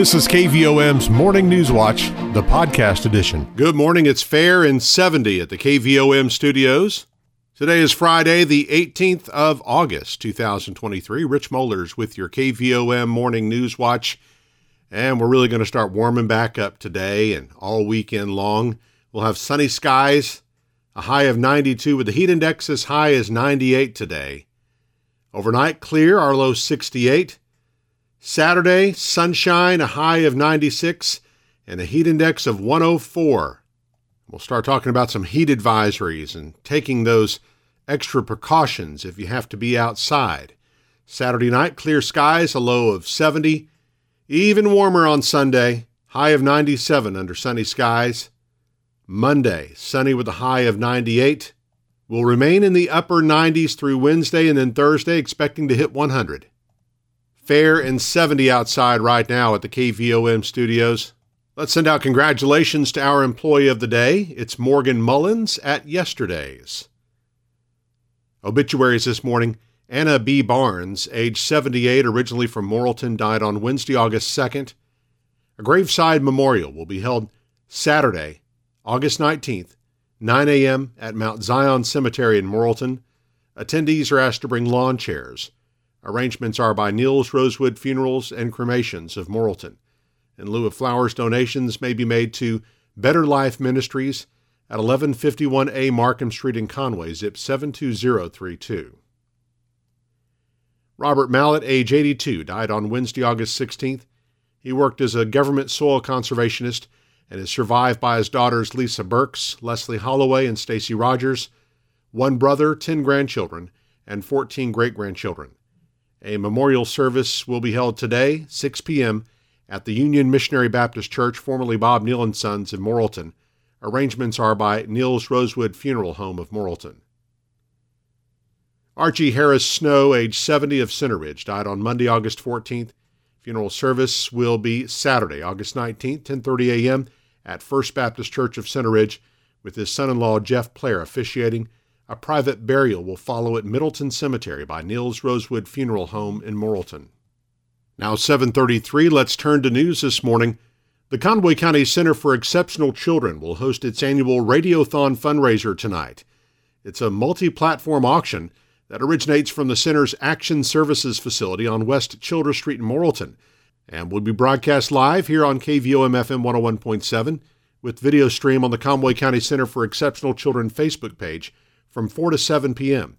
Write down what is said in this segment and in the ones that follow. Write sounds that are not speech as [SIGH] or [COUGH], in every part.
This is KVOM's Morning News Watch, the podcast edition. Good morning. It's fair and 70 at the KVOM studios. Today is Friday, the 18th of August, 2023. Rich Mollers with your KVOM Morning News Watch. And we're really going to start warming back up today and all weekend long. We'll have sunny skies, a high of 92 with the heat index as high as 98 today. Overnight clear, our low 68. Saturday, sunshine, a high of 96, and a heat index of 104. We'll start talking about some heat advisories and taking those extra precautions if you have to be outside. Saturday night, clear skies, a low of 70. Even warmer on Sunday, high of 97 under sunny skies. Monday, sunny with a high of 98. Will remain in the upper 90s through Wednesday and then Thursday, expecting to hit 100 fair and 70 outside right now at the KVOM studios. Let's send out congratulations to our employee of the day. It's Morgan Mullins at yesterday's. Obituaries this morning. Anna B. Barnes, age 78, originally from Morrilton, died on Wednesday, August 2nd. A graveside memorial will be held Saturday, August 19th, 9 a.m. at Mount Zion Cemetery in Morrilton. Attendees are asked to bring lawn chairs. Arrangements are by Niels Rosewood Funerals and Cremations of Morrilton. In lieu of flowers, donations may be made to Better Life Ministries at 1151A Markham Street in Conway, zip 72032. Robert Mallett, age 82, died on Wednesday, August 16th. He worked as a government soil conservationist and is survived by his daughters Lisa Burks, Leslie Holloway, and Stacy Rogers, one brother, 10 grandchildren, and 14 great grandchildren. A memorial service will be held today, 6 p.m., at the Union Missionary Baptist Church, formerly Bob Neal and Sons in Morrilton. Arrangements are by Niels Rosewood Funeral Home of Morrilton. Archie Harris Snow, age 70 of Center Ridge, died on Monday, August 14th. Funeral service will be Saturday, August 19th, 10:30 a.m. at First Baptist Church of Center Ridge, with his son-in-law Jeff Player officiating. A private burial will follow at Middleton Cemetery by Niels Rosewood Funeral Home in Morrilton. Now 7:33, let's turn to news this morning. The Conway County Center for Exceptional Children will host its annual Radiothon fundraiser tonight. It's a multi-platform auction that originates from the center's Action Services facility on West Childress Street in Morrilton and will be broadcast live here on KVOM FM 101.7 with video stream on the Conway County Center for Exceptional Children Facebook page from 4 to 7 p.m.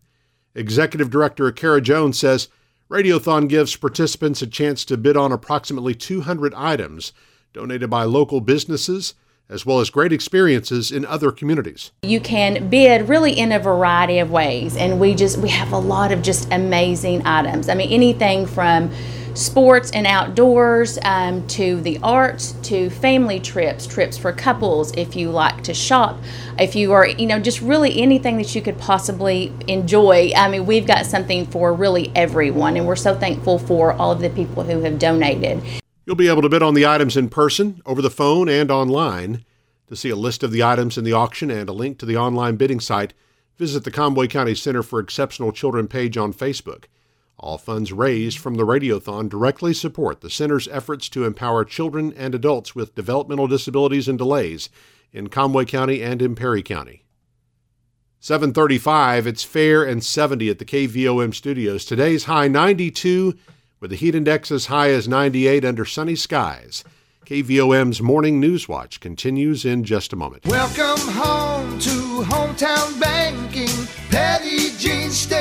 Executive Director Kara Jones says Radiothon gives participants a chance to bid on approximately 200 items donated by local businesses as well as great experiences in other communities. You can bid really in a variety of ways and we just we have a lot of just amazing items. I mean anything from sports and outdoors um, to the arts to family trips trips for couples if you like to shop if you are you know just really anything that you could possibly enjoy. I mean we've got something for really everyone and we're so thankful for all of the people who have donated. You'll be able to bid on the items in person over the phone and online. To see a list of the items in the auction and a link to the online bidding site visit the conway county center for exceptional children page on facebook all funds raised from the Radiothon directly support the Center's efforts to empower children and adults with developmental disabilities and delays in Conway County and in Perry County. 735, it's fair and 70 at the KVOM studios. Today's high 92 with the heat index as high as 98 under sunny skies. KVOM's Morning News Watch continues in just a moment. Welcome home to hometown banking, Petit Jean State.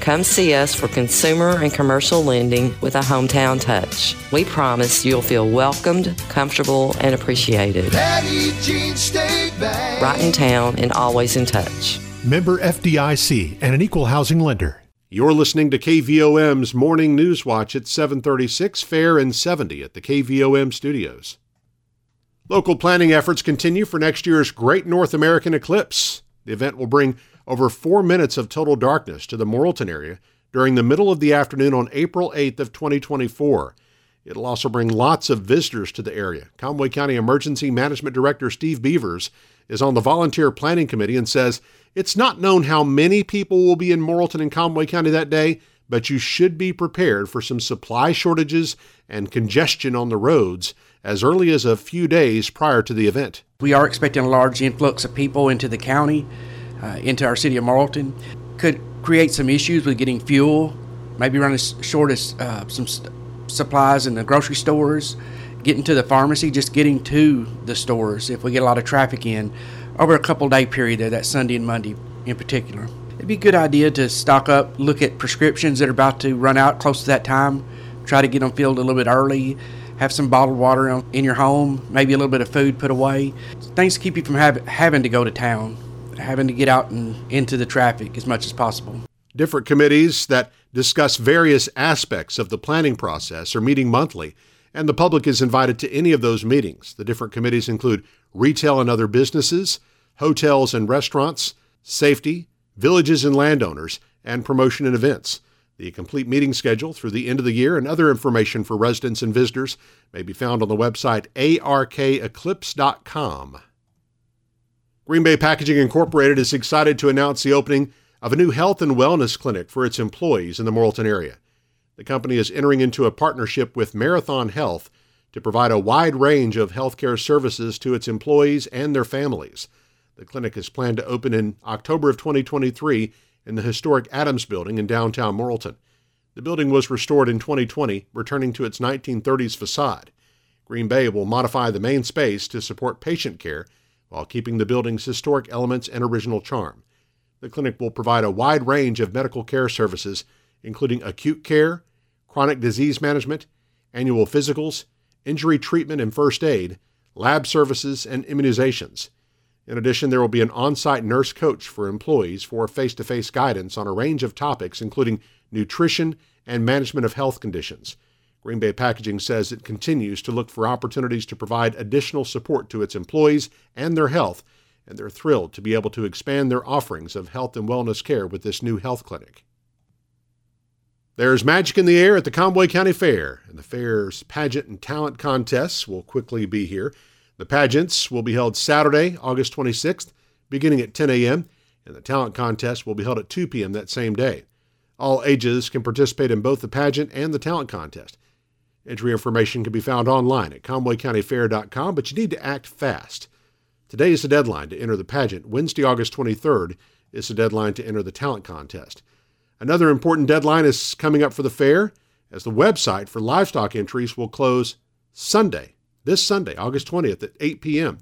Come see us for consumer and commercial lending with a hometown touch. We promise you'll feel welcomed, comfortable, and appreciated. Right in town and always in touch. Member FDIC and an equal housing lender. You're listening to KVOM's Morning News Watch at 736, fair and 70 at the KVOM studios. Local planning efforts continue for next year's Great North American Eclipse. The event will bring over four minutes of total darkness to the Morrilton area during the middle of the afternoon on April 8th of 2024. It'll also bring lots of visitors to the area. Conway County Emergency Management Director Steve Beavers is on the volunteer planning committee and says it's not known how many people will be in Morrilton and Conway County that day, but you should be prepared for some supply shortages and congestion on the roads as early as a few days prior to the event. We are expecting a large influx of people into the county, uh, into our city of Morrilton. Could create some issues with getting fuel, maybe run as short as uh, some st- supplies in the grocery stores, getting to the pharmacy, just getting to the stores if we get a lot of traffic in over a couple day period there, that Sunday and Monday in particular. It'd be a good idea to stock up, look at prescriptions that are about to run out close to that time, try to get them filled a little bit early, have some bottled water in your home, maybe a little bit of food put away. Things to keep you from have, having to go to town having to get out and into the traffic as much as possible. Different committees that discuss various aspects of the planning process are meeting monthly, and the public is invited to any of those meetings. The different committees include retail and other businesses, hotels and restaurants, safety, villages and landowners, and promotion and events. The complete meeting schedule through the end of the year and other information for residents and visitors may be found on the website arkeclipse.com. Green Bay Packaging Incorporated is excited to announce the opening of a new health and wellness clinic for its employees in the Morrilton area. The company is entering into a partnership with Marathon Health to provide a wide range of healthcare services to its employees and their families. The clinic is planned to open in October of 2023 in the historic Adams Building in downtown Morrilton. The building was restored in 2020, returning to its 1930s facade. Green Bay will modify the main space to support patient care while keeping the building's historic elements and original charm. The clinic will provide a wide range of medical care services, including acute care, chronic disease management, annual physicals, injury treatment and first aid, lab services, and immunizations. In addition, there will be an on site nurse coach for employees for face to face guidance on a range of topics, including nutrition and management of health conditions. Green Bay Packaging says it continues to look for opportunities to provide additional support to its employees and their health, and they're thrilled to be able to expand their offerings of health and wellness care with this new health clinic. There's magic in the air at the Conway County Fair, and the fair's pageant and talent contests will quickly be here. The pageants will be held Saturday, August 26th, beginning at 10 a.m., and the talent contest will be held at 2 p.m. that same day. All ages can participate in both the pageant and the talent contest. Entry information can be found online at conwaycountyfair.com, but you need to act fast. Today is the deadline to enter the pageant. Wednesday, August 23rd is the deadline to enter the talent contest. Another important deadline is coming up for the fair, as the website for livestock entries will close Sunday, this Sunday, August 20th at 8 p.m.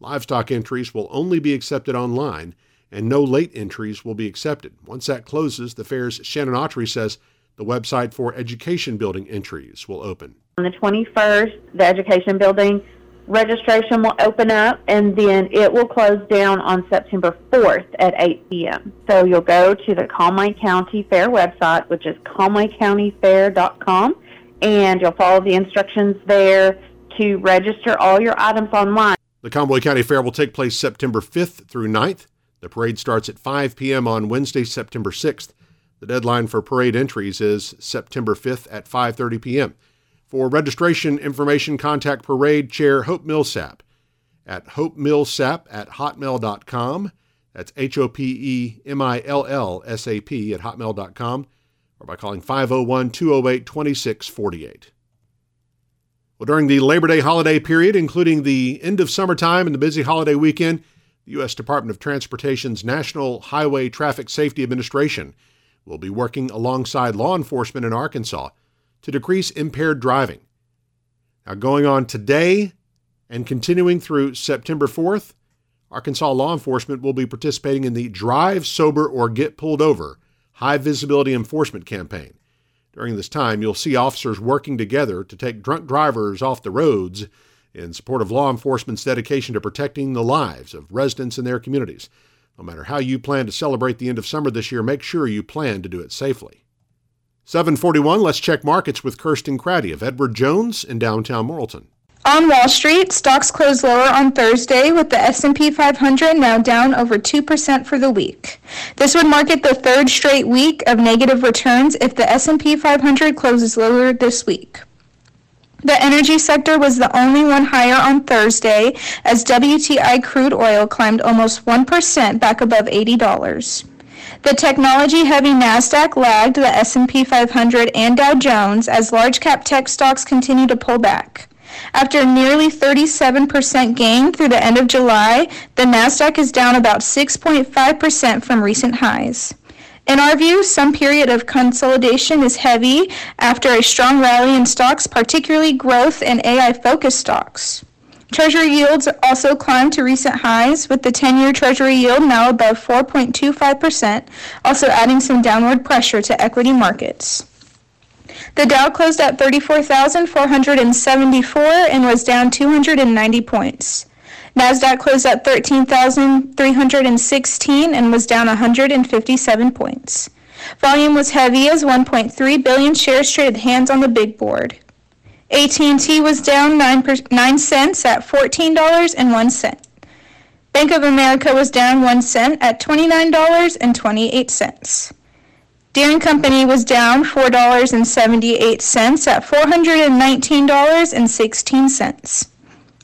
Livestock entries will only be accepted online, and no late entries will be accepted. Once that closes, the fair's Shannon Autry says the website for education building entries will open. On the 21st, the education building registration will open up and then it will close down on September 4th at 8 p.m. So you'll go to the Conway County Fair website, which is conwaycountyfair.com, and you'll follow the instructions there to register all your items online. The Conway County Fair will take place September 5th through 9th. The parade starts at 5 p.m. on Wednesday, September 6th. The deadline for parade entries is September 5th at 5:30 p.m. For registration information, contact Parade Chair Hope Millsap at hopemillsap at hotmail.com. That's H O P E M I L L S A P at hotmail.com or by calling 501 208 2648. Well, during the Labor Day holiday period, including the end of summertime and the busy holiday weekend, the U.S. Department of Transportation's National Highway Traffic Safety Administration will be working alongside law enforcement in Arkansas to decrease impaired driving. Now, going on today and continuing through September 4th, Arkansas law enforcement will be participating in the Drive Sober or Get Pulled Over high visibility enforcement campaign. During this time, you'll see officers working together to take drunk drivers off the roads in support of law enforcement's dedication to protecting the lives of residents in their communities. No matter how you plan to celebrate the end of summer this year, make sure you plan to do it safely. 741, let's check markets with Kirsten Craddy of Edward Jones in downtown Morrilton. On Wall Street, stocks closed lower on Thursday with the S&P 500 now down over 2% for the week. This would mark it the third straight week of negative returns if the S&P 500 closes lower this week. The energy sector was the only one higher on Thursday as WTI crude oil climbed almost 1% back above $80. The technology-heavy Nasdaq lagged the S&P 500 and Dow Jones as large-cap tech stocks continue to pull back. After a nearly 37% gain through the end of July, the Nasdaq is down about 6.5% from recent highs. In our view, some period of consolidation is heavy after a strong rally in stocks, particularly growth and AI focused stocks. Treasury yields also climbed to recent highs, with the 10 year Treasury yield now above 4.25%, also adding some downward pressure to equity markets. The Dow closed at 34,474 and was down 290 points. NASDAQ closed at 13,316 and was down 157 points. Volume was heavy as 1.3 billion shares traded hands on the big board. AT&T was down 9, per, 9 cents at $14.01. Bank of America was down 1 cent at $29.28. Deere & Company was down $4.78 at $419.16.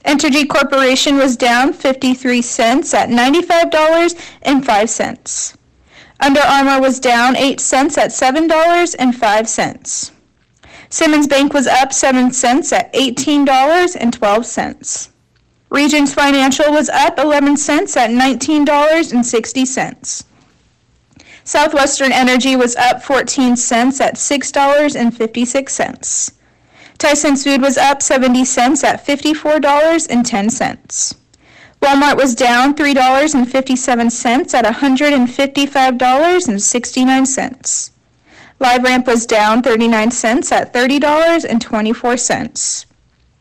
Entergy Corporation was down 53 cents at $95.05. Under Armour was down 8 cents at $7.05. Simmons Bank was up 7 cents at $18.12. Regions Financial was up 11 cents at $19.60. Southwestern Energy was up 14 cents at $6.56. Tyson's Food was up 70 cents at $54.10. Walmart was down $3.57 at $155.69. LiveRamp was down 39 cents at $30.24.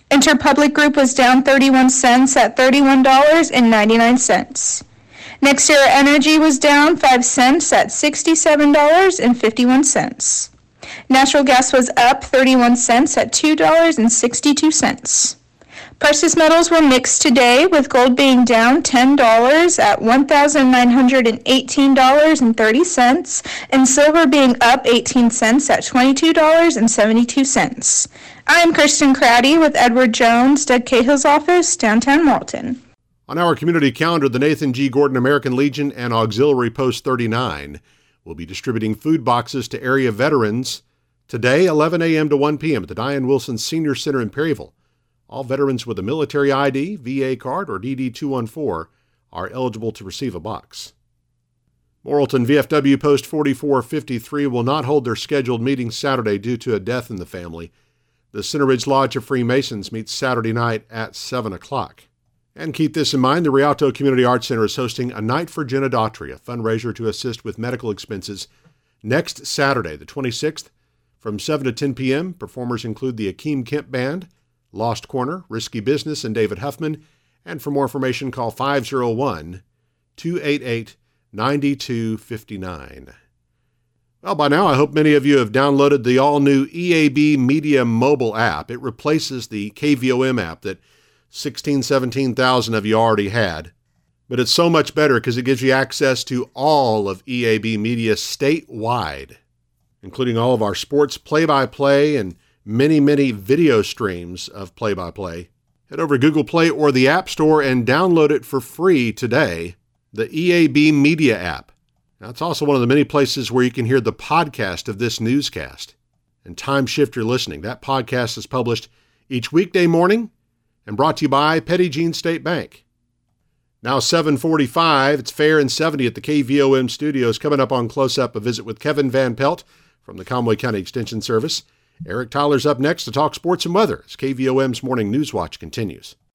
Interpublic Group was down 31 cents at $31.99. NextEra Energy was down 5 cents at $67.51. Natural gas was up 31 cents at $2.62. Precious metals were mixed today, with gold being down $10 at $1,918.30 and silver being up 18 cents at $22.72. I am Kristen Crowdy with Edward Jones, Doug Cahill's office, downtown Walton. On our community calendar, the Nathan G. Gordon American Legion and Auxiliary Post 39 will be distributing food boxes to area veterans today, 11 a.m. to 1 p.m. at the Diane Wilson Senior Center in Perryville. All veterans with a military ID, VA card, or DD 214 are eligible to receive a box. Morrilton VFW Post 4453 will not hold their scheduled meeting Saturday due to a death in the family. The Center Ridge Lodge of Freemasons meets Saturday night at 7 o'clock. And keep this in mind the Rialto Community Arts Center is hosting a Night for Jenna Daughtry, a fundraiser to assist with medical expenses, next Saturday, the 26th, from 7 to 10 p.m. Performers include the Akeem Kemp Band, Lost Corner, Risky Business, and David Huffman. And for more information, call 501 288 9259. Well, by now, I hope many of you have downloaded the all new EAB Media mobile app. It replaces the KVOM app that 16, 17,000 of you already had. But it's so much better because it gives you access to all of EAB Media statewide, including all of our sports play by play and many, many video streams of play by play. Head over to Google Play or the App Store and download it for free today, the EAB Media app. Now, it's also one of the many places where you can hear the podcast of this newscast. And Time Shift Your Listening. That podcast is published each weekday morning and brought to you by Petit Jean State Bank. Now 745, it's fair and 70 at the KVOM studios. Coming up on Close Up, a visit with Kevin Van Pelt from the Conway County Extension Service. Eric Tyler's up next to talk sports and weather as KVOM's Morning News Watch continues.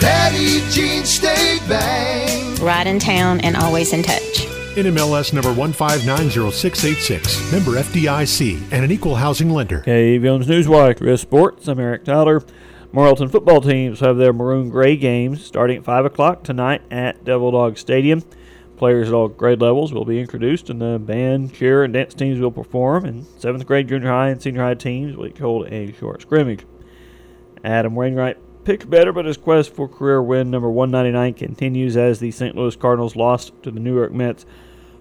Petit Jean State Bank. Right in town and always in touch. NMLS number 1590686. Member FDIC and an equal housing lender. KVOM's Newswire, Chris Sports. I'm Eric Tyler. Morrilton football teams have their maroon gray games starting at 5 o'clock tonight at Devil Dog Stadium. Players at all grade levels will be introduced, and the band, cheer, and dance teams will perform. And seventh grade, junior high, and senior high teams will hold a short scrimmage. Adam Wainwright picked better, but his quest for career win number 199 continues as the St. Louis Cardinals lost to the New York Mets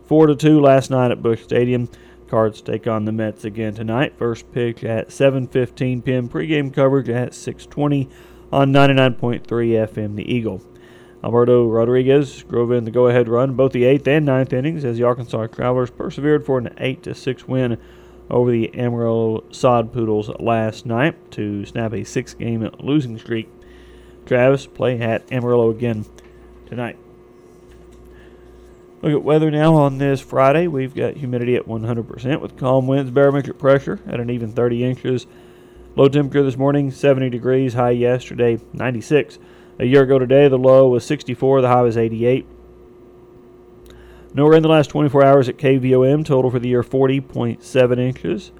4 to 2 last night at Busch Stadium. Cards take on the Mets again tonight. First pitch at 7:15 p.m. Pregame coverage at 6:20 on 99.3 FM. The Eagle. Alberto Rodriguez drove in the go-ahead run both the eighth and ninth innings as the Arkansas Travelers persevered for an 8 to 6 win over the Amarillo Sod Poodles last night to snap a six game losing streak. Travs play at Amarillo again tonight. Look at weather now on this Friday. We've got humidity at 100% with calm winds, barometric pressure at an even 30 inches. Low temperature this morning, 70 degrees. High yesterday, 96. A year ago today, the low was 64, the high was 88. No rain in the last 24 hours at KVOM. Total for the year 40.7 inches.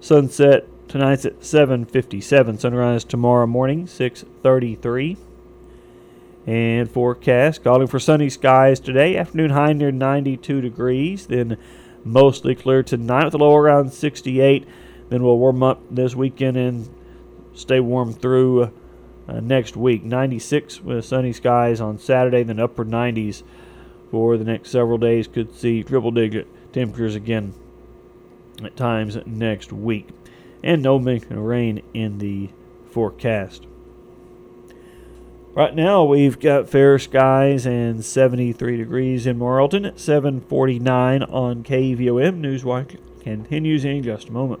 Sunset tonight's at 7:57. Sunrise tomorrow morning 6:33. And forecast calling for sunny skies today. Afternoon high near 92 degrees. Then mostly clear tonight with a low around 68. Then we'll warm up this weekend and stay warm through uh, next week. 96 with sunny skies on Saturday. Then upper 90s for the next several days. Could see triple digit temperatures again at times next week. And no mention of rain in the forecast. Right now we've got fair skies and 73 degrees in Morrilton at 749 on KVOM. Newswatch continues in just a moment.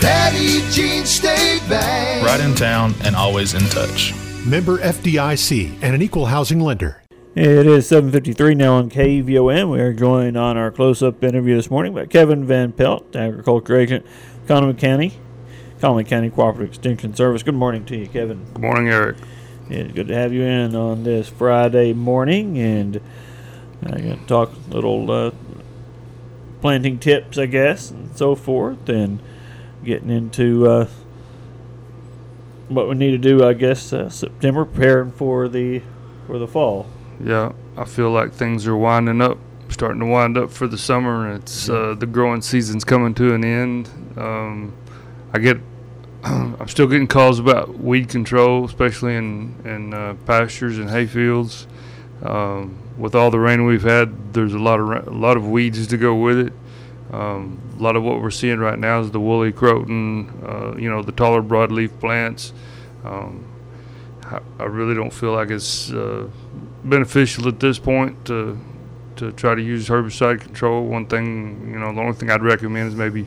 Petit Jean State Bank. Right in town and always in touch. Member FDIC and an equal housing lender. It is 7.53 now on KVOM. We are joined on our close-up interview this morning by Kevin Van Pelt, Agriculture Agent, Conway County, Conway County Cooperative Extension Service. Good morning to you, Kevin. Good morning, Eric. It's good to have you in on this Friday morning, and I'm going to talk a little uh, planting tips, I guess, and so forth, and getting into uh, what we need to do, I guess, uh, September, preparing for the for the fall. Yeah, I feel like things are winding up, starting to wind up for the summer. It's uh, the growing season's coming to an end. Um, I get, [CLEARS THROAT] I'm still getting calls about weed control, especially in in uh, pastures and hayfields. Um, with all the rain we've had, there's a lot of ra- a lot of weeds to go with it. Um, a lot of what we're seeing right now is the woolly croton, uh, you know, the taller broadleaf plants. Um, I, really don't feel like it's uh, beneficial at this point to to try to use herbicide control. One thing, you know, the only thing I'd recommend is maybe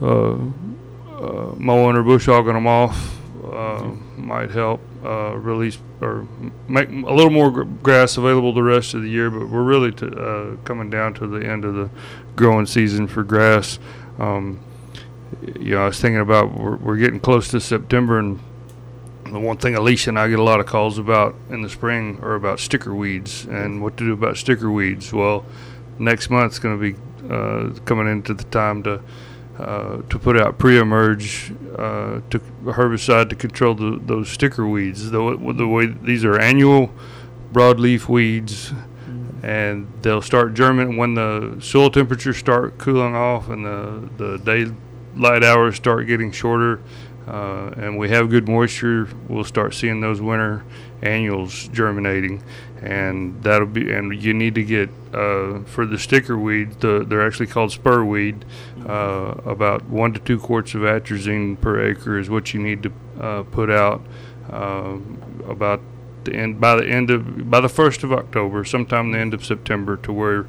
uh, uh, mowing or bush hogging them off uh, might help uh, release or make a little more gr- grass available the rest of the year. But we're really to, uh, coming down to the end of the growing season for grass. Um, you know, I was thinking about we're, we're getting close to September, and the one thing Alicia and I get a lot of calls about in the spring are about sticker weeds and what to do about sticker weeds. Well, next month's going to be uh, coming into the time to uh, to put out pre-emerge uh, to herbicide to control the, those sticker weeds. The, the way these are annual broadleaf weeds, and they'll start germinating when the soil temperatures start cooling off and the the daylight hours start getting shorter. Uh, and we have good moisture, we'll start seeing those winter annuals germinating, and that'll be. And you need to get uh, for the sticker weed, the, they're actually called spur weed. Uh, about one to two quarts of atrazine per acre is what you need to uh, put out. Uh, about the end by the end of by the first of October, sometime the end of September, to where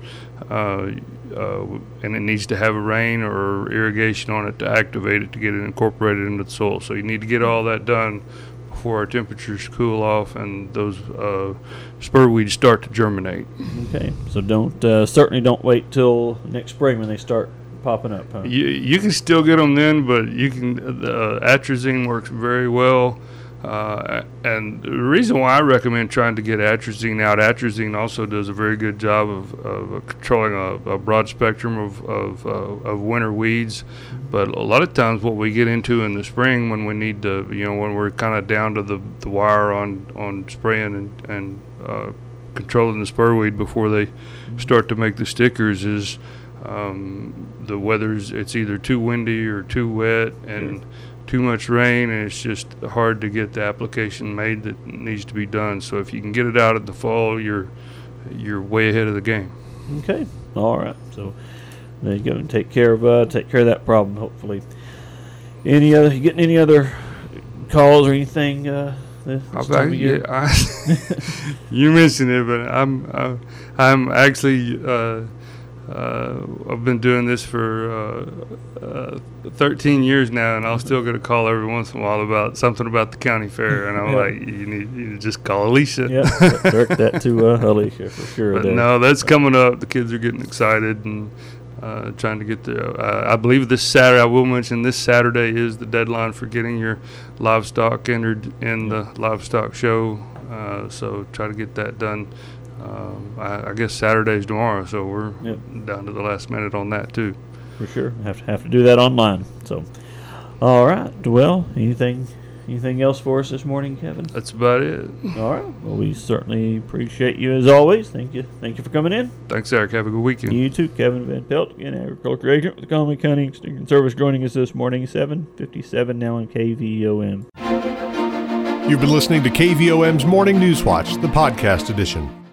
uh, uh, and it needs to have a rain or irrigation on it to activate it to get it incorporated into the soil. So you need to get all that done before our temperatures cool off and those uh, spur weeds start to germinate. Okay, so don't uh, certainly don't wait till next spring when they start popping up. Huh? You, you can still get them then, but you can. Uh, atrazine works very well. Uh, and the reason why I recommend trying to get atrazine out, atrazine also does a very good job of, of controlling a, a, broad spectrum of, of, uh, of, winter weeds. But a lot of times, what we get into in the spring when we need to, you know, when we're kind of down to the, the wire on, on spraying and, and uh, controlling the spurweed before they start to make the stickers, is um, the weather's it's either too windy or too wet and too much rain, and it's just hard to get the application made that needs to be done. So if you can get it out in the fall, you're you're way ahead of the game. Okay, all right. So there you go, and take care of uh, take care of that problem. Hopefully, any other you getting any other calls or anything? Uh, I, yeah, I, [LAUGHS] you mentioned it, but I'm uh, I'm actually uh, uh, I've been doing this for uh, uh, 13 years now, and I'll still get a call every once in a while about something about the county fair, and I'm [LAUGHS] yeah. like, you need, you just call Alicia. Yeah, [LAUGHS] direct that to uh, Alicia for sure. But no, that's coming up. The kids are getting excited and uh, trying to get there. Uh, I believe this Saturday, I will mention this Saturday is the deadline for getting your livestock entered in the livestock show. so try to get that done um, I, I, guess Saturday's tomorrow, so we're yep. down to the last minute on that too. For sure, have to have to do that online. So, all right. Well, anything anything else for us this morning, Kevin? That's about it. All right. Well, we certainly appreciate you as always. Thank you. Thank you for coming in. Thanks, Eric. Have a good weekend. You too, Kevin Van Pelt, again, agriculture agent with the Conway County Extension Service, joining us this morning, seven fifty-seven now on KVOM. You've been listening to KVOM's Morning News Watch, the podcast edition.